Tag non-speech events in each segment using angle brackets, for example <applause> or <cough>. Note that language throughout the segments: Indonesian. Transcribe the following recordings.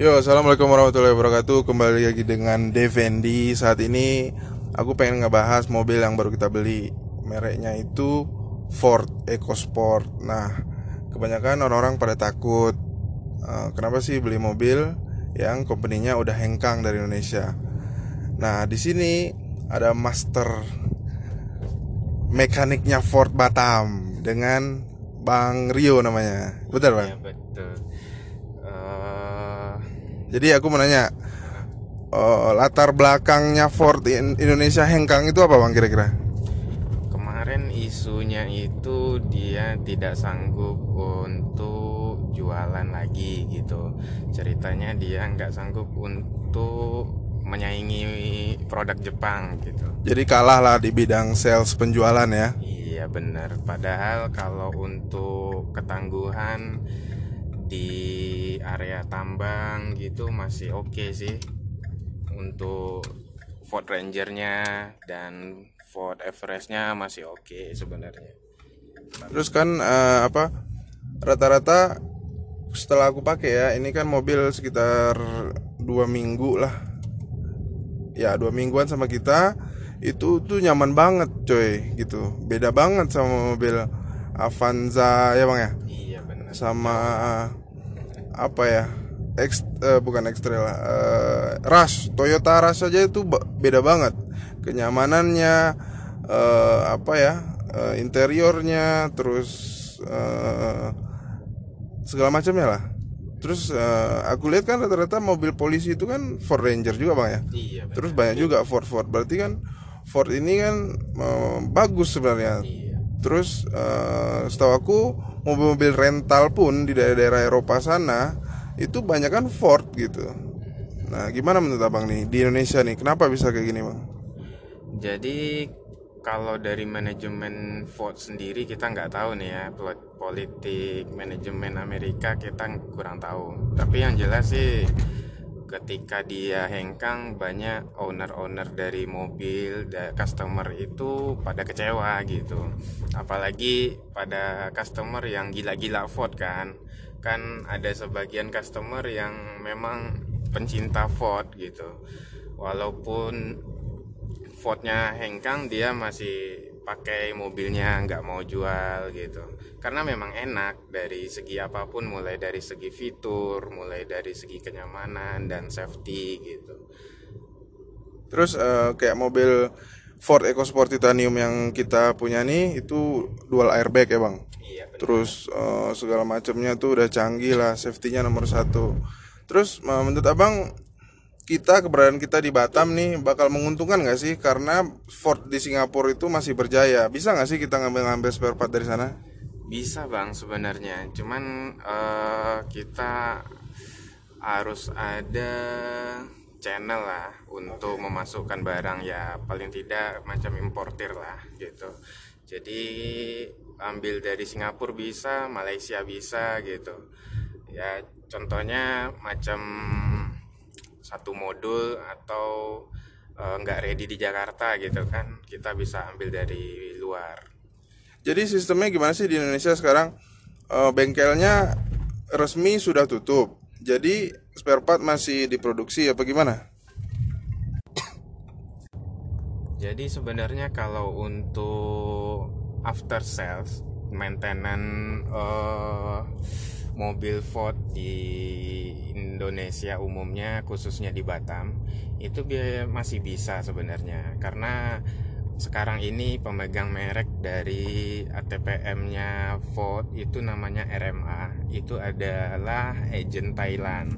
Yo, assalamualaikum warahmatullahi wabarakatuh. Kembali lagi dengan Devendi. Saat ini aku pengen ngebahas mobil yang baru kita beli. Mereknya itu Ford EcoSport. Nah, kebanyakan orang-orang pada takut. eh, kenapa sih beli mobil yang company-nya udah hengkang dari Indonesia? Nah, di sini ada master mekaniknya Ford Batam dengan Bang Rio namanya. Betul, Bang? Ya betul. Jadi aku mau nanya eh, latar belakangnya Ford in- Indonesia hengkang itu apa bang kira-kira? kemarin isunya itu dia tidak sanggup untuk jualan lagi gitu. Ceritanya dia nggak sanggup untuk menyaingi produk Jepang gitu. Jadi kalah lah di bidang sales penjualan ya. Iya benar. Padahal kalau untuk ketangguhan di area tambang gitu masih oke sih untuk Ford Ranger-nya dan Ford Everest-nya masih oke sebenarnya. Terus kan eh, apa rata-rata setelah aku pakai ya ini kan mobil sekitar dua minggu lah. Ya dua mingguan sama kita itu tuh nyaman banget coy gitu. Beda banget sama mobil Avanza ya bang ya. Iya benar. sama apa ya X eh, bukan X-Trail lah, eh, Rush Toyota Rush aja itu beda banget. Kenyamanannya eh, apa ya eh, interiornya terus eh, segala macamnya lah. Terus eh, aku lihat kan rata-rata mobil polisi itu kan Ford Ranger juga bang ya? Iya benar. terus banyak juga Ford Ford. Berarti kan Ford ini kan eh, bagus sebenarnya. Iya. Terus eh, setahu aku mobil-mobil rental pun di daerah-daerah Eropa sana itu banyak kan Ford gitu. Nah, gimana menurut abang nih di Indonesia nih? Kenapa bisa kayak gini bang? Jadi kalau dari manajemen Ford sendiri kita nggak tahu nih ya pol- politik manajemen Amerika kita kurang tahu. Tapi yang jelas sih ketika dia hengkang banyak owner-owner dari mobil da- customer itu pada kecewa gitu. Apalagi pada customer yang gila-gila Ford kan. Kan ada sebagian customer yang memang pencinta Ford gitu. Walaupun Fordnya hengkang dia masih pakai mobilnya nggak mau jual gitu karena memang enak dari segi apa pun mulai dari segi fitur mulai dari segi kenyamanan dan safety gitu Terus eh, kayak mobil Ford EcoSport Titanium yang kita punya nih itu dual airbag ya bang. iya benar. Terus eh, segala macamnya tuh udah canggih lah, safety-nya nomor satu. Terus eh, menurut abang kita keberadaan kita di Batam nih bakal menguntungkan nggak sih? Karena Ford di Singapura itu masih berjaya. Bisa nggak sih kita ngambil-ngambil spare part dari sana? bisa bang sebenarnya cuman eh, kita harus ada channel lah untuk memasukkan barang ya paling tidak macam importir lah gitu jadi ambil dari Singapura bisa Malaysia bisa gitu ya contohnya macam satu modul atau eh, nggak ready di Jakarta gitu kan kita bisa ambil dari luar Jadi sistemnya gimana sih di Indonesia sekarang? Eh, bengkelnya resmi sudah tutup. Jadi spare part masih diproduksi apa gimana? Jadi sebenarnya kalau untuk after sales maintenance eh, mobil Ford di Indonesia umumnya khususnya di Batam itu masih bisa sebenarnya. Karena sekarang ini pemegang merek dari ATPM-nya Ford itu namanya RMA itu adalah agent Thailand.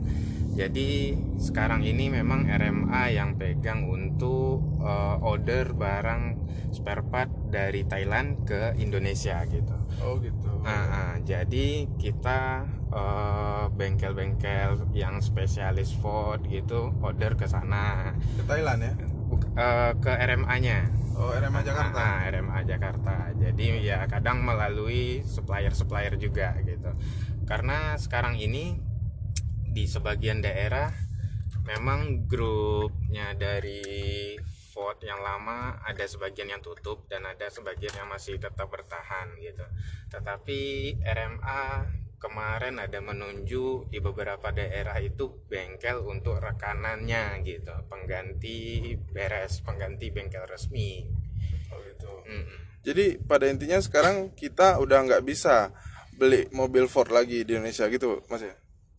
Jadi sekarang ini memang RMA yang pegang untuk eh, order barang spare part dari Thailand ke Indonesia gitu. Oh gitu. Nah, ah, jadi kita eh, bengkel-bengkel yang spesialis Ford gitu order ke sana Ke Thailand ya? Eh, ke RMA-nya. Oh RMA Jakarta. Ah, RMA Jakarta. Jadi ya kadang melalui supplier-supplier juga gitu. Karena sekarang ini di sebagian daerah memang grupnya dari Yang lama ada sebagian yang tutup dan ada sebagian yang masih tetap bertahan gitu. Tetapi RMA kemarin ada menunjuk di beberapa daerah itu bengkel untuk rekanannya gitu pengganti beres pengganti bengkel resmi Oh gitu. Mm-mm. Jadi pada intinya sekarang kita udah nggak bisa beli mobil Ford lagi di Indonesia gitu, Mas ya?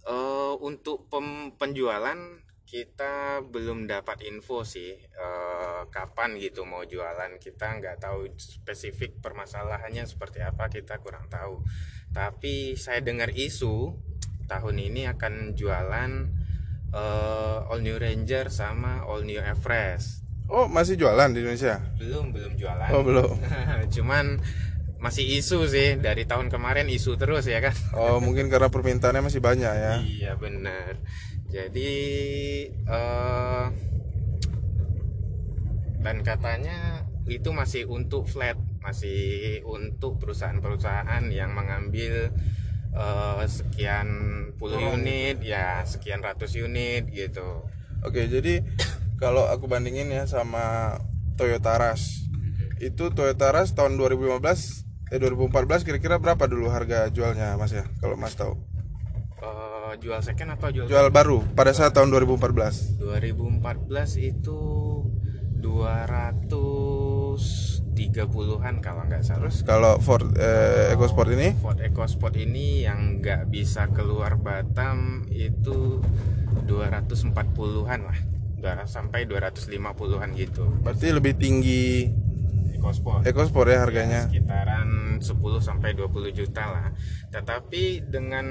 Eh, untuk pem- penjualan kita belum dapat info sih eh, kapan gitu mau jualan kita nggak tahu spesifik permasalahannya seperti apa kita kurang tahu tapi saya dengar isu tahun ini akan jualan eh, all new Ranger sama all new Everest Oh masih jualan di Indonesia? belum belum jualan Oh belum. <laughs> cuman masih isu sih dari tahun kemarin isu terus ya kan Oh mungkin karena permintaannya masih banyak ya. Iya benar. Jadi eh dan katanya itu masih untuk flat, masih untuk perusahaan-perusahaan yang mengambil eh, sekian puluh unit, ya sekian ratus unit gitu. Oke jadi <coughs> kalau aku bandingin ya sama Toyota Rush, itu Toyota Rush tahun 2015 eh 2014 kira-kira berapa dulu harga jualnya Mas ya? Kalau Mas tahu? Eh, jual second atau jual Jual baru pada saat tahun 2014. 2014 itu 230-an kalau nggak salah. Terus kalau Ford eh, EcoSport ini Ford EcoSport ini yang nggak bisa keluar Batam itu 240-an lah. 200 sampai 250-an gitu. berarti lebih tinggi EcoSport. EcoSport ya harganya. sekitaran 10 sampai 20 juta lah. Tetapi dengan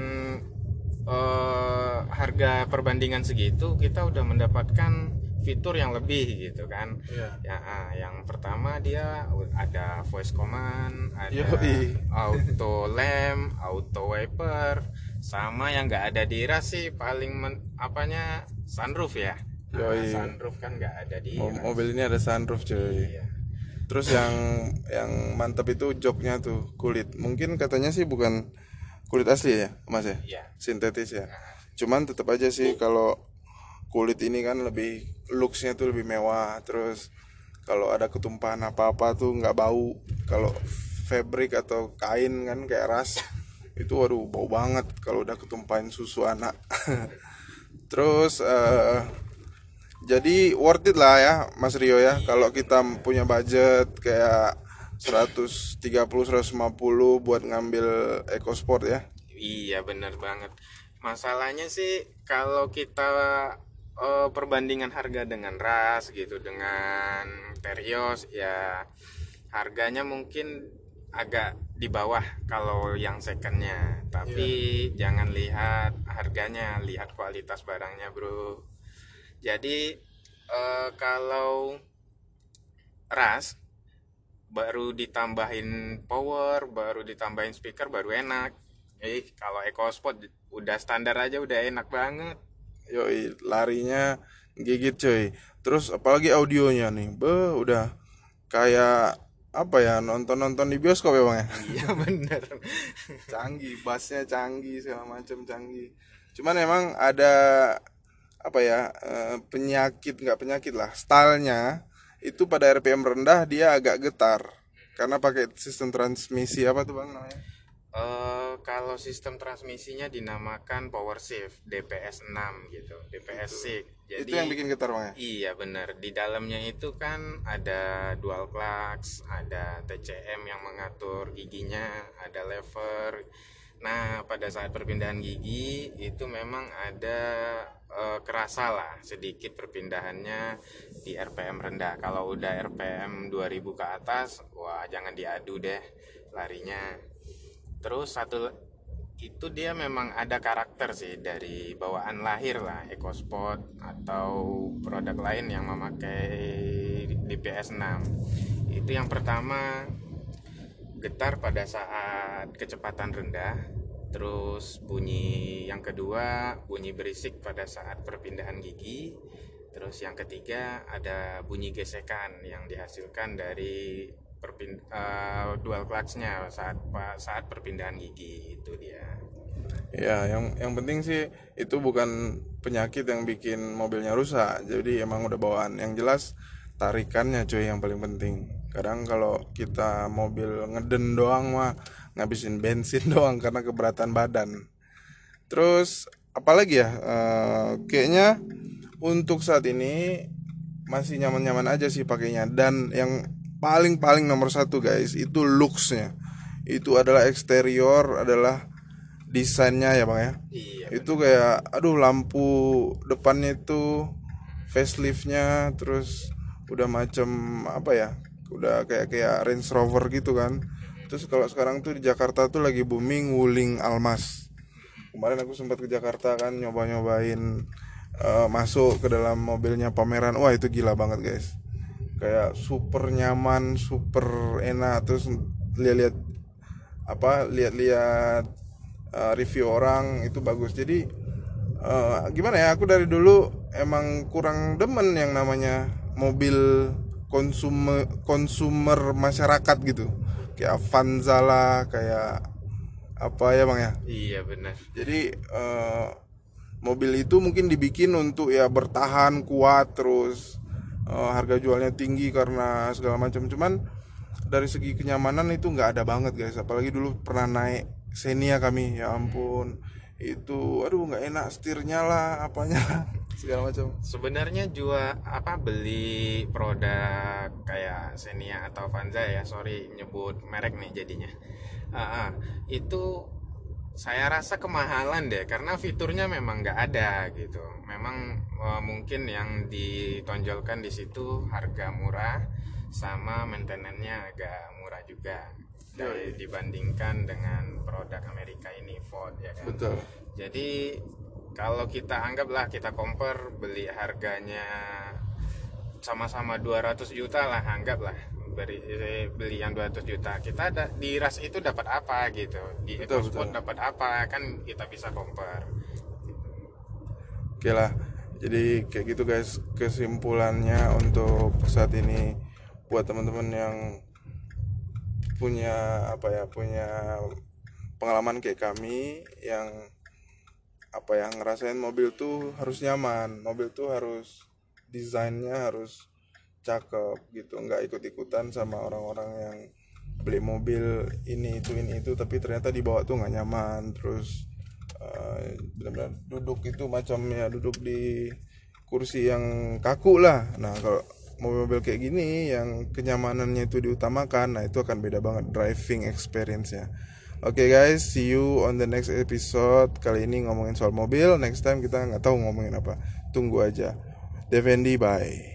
eh, harga perbandingan segitu kita udah mendapatkan fitur yang lebih gitu kan. Iya. Ya, ah, yang pertama dia ada voice command, ada Yoi. auto lamp, auto wiper, sama yang nggak ada di ras sih paling men- apanya sunroof ya. Nah, Yoi. sunroof kan nggak ada di Mo-. Mobil ini ada sunroof cuy. Iya. Terus yang yang mantap itu joknya tuh kulit. Mungkin katanya sih bukan kulit asli ya, Mas ya? Iya. Sintetis ya. Cuman tetap aja sih kalau kulit ini kan lebih looksnya tuh lebih mewah. Terus kalau ada ketumpahan apa-apa tuh nggak bau. Kalau fabric atau kain kan kayak ras <laughs> itu waduh bau banget kalau udah ketumpahin susu anak. <laughs> Terus eh, jadi worth it lah ya Mas Rio ya kalau kita punya budget kayak 130 150 buat ngambil EcoSport ya. Iya bener banget. Masalahnya sih kalau kita eh, perbandingan harga dengan ras gitu dengan Terios ya harganya mungkin agak di bawah kalau yang secondnya. Tapi jangan lihat harganya, lihat kualitas barangnya bro. Jadi eh, kalau ras baru ditambahin power, baru ditambahin speaker baru enak. Eh, kalau EcoSport udah standar aja udah enak banget. Yoi, larinya gigit coy. Terus apalagi audionya nih. Beh, udah kayak apa ya nonton-nonton di bioskop ya bang ya Iya <laughs> bener. canggih bassnya canggih segala macam canggih cuman emang ada apa ya eh, penyakit nggak penyakit lah stylenya itu pada RPM rendah dia agak getar karena pakai sistem transmisi apa tuh bang namanya Eh, kalau sistem transmisinya dinamakan power shift DPS 6 gitu, DPS 6. Jadi itu yang bikin getar bang ya Iya benar. Di dalamnya itu kan ada dual clutch, ada TCM yang mengatur giginya, ada lever. Nah pada saat perpindahan gigi itu memang ada eh, kerasa lah sedikit perpindahannya di RPM rendah. Kalau udah RPM 2000 ke atas, wah jangan diadu deh larinya. Terus satu itu dia memang ada karakter sih dari bawaan lahir lah EcoSport atau produk lain yang memakai DPS 6 itu yang pertama getar pada saat kecepatan rendah terus bunyi yang kedua bunyi berisik pada saat perpindahan gigi terus yang ketiga ada bunyi gesekan yang dihasilkan dari perpin eh, dual clutchnya saat saat perpindahan gigi itu dia Ya, yang yang penting sih itu bukan penyakit yang bikin mobilnya rusak. Jadi emang udah bawaan. Yang jelas tarikannya cuy yang paling penting. Kadang kalau kita mobil ngeden doang mah ngabisin bensin <laughs> doang karena keberatan badan. Terus apalagi ya uh, kayaknya untuk saat ini masih nyaman-nyaman aja sih pakainya. Dan yang paling paling nomor satu guys itu looksnya. Itu adalah eksterior adalah desainnya ya bang ya? Iya itu kayak aduh lampu depannya itu faceliftnya terus udah macem apa ya udah kayak kayak Range Rover gitu kan. Terus kalau sekarang tuh di Jakarta tuh lagi booming wuling almas. Kemarin aku sempat ke Jakarta kan nyoba nyobain uh, masuk ke dalam mobilnya pameran. Wah itu gila banget guys. Kayak super nyaman super enak. Terus lihat-lihat apa lihat-lihat uh, review orang itu bagus. Jadi uh, gimana ya aku dari dulu emang kurang demen yang namanya mobil konsumer konsumer masyarakat gitu. Kayak Avanza lah kayak apa ya bang ya? Iya benar. Jadi uh, mobil itu mungkin dibikin untuk ya bertahan kuat terus uh, harga jualnya tinggi karena segala macam. Cuman dari segi kenyamanan itu nggak ada banget guys. Apalagi dulu pernah naik Xenia kami ya ampun. Itu aduh nggak enak setirnya lah apanya segala macam. Sebenarnya juga apa beli produk kayak Xenia atau Vanza ya sorry nyebut merek nih jadinya. Uh, uh, itu saya rasa kemahalan deh karena fiturnya memang nggak ada gitu. Memang uh, mungkin yang ditonjolkan di situ harga murah sama maintenance-nya agak murah juga. Dari dibandingkan dengan produk Amerika ini Ford ya kan? Betul. Jadi kalau kita anggaplah kita compare beli harganya sama-sama 200 juta lah anggaplah. Beri beli yang 200 juta. Kita ada di ras itu dapat apa gitu? Di EcoSport dapat apa? Kan kita bisa compare oke lah. Jadi kayak gitu guys. Kesimpulannya untuk saat ini buat teman-teman yang punya apa ya punya pengalaman kayak kami yang apa yang ngerasain mobil tuh harus nyaman mobil tuh harus desainnya harus cakep gitu nggak ikut ikutan sama orang-orang yang beli mobil ini itu ini itu tapi ternyata dibawa tuh nggak nyaman terus uh, benar-benar duduk itu macam ya duduk di kursi yang kaku lah. Nah kalau mobil-mobil kayak gini yang kenyamanannya itu diutamakan nah itu akan beda banget driving experience ya Oke okay guys, see you on the next episode. Kali ini ngomongin soal mobil, next time kita nggak tahu ngomongin apa. Tunggu aja. Devendi, bye.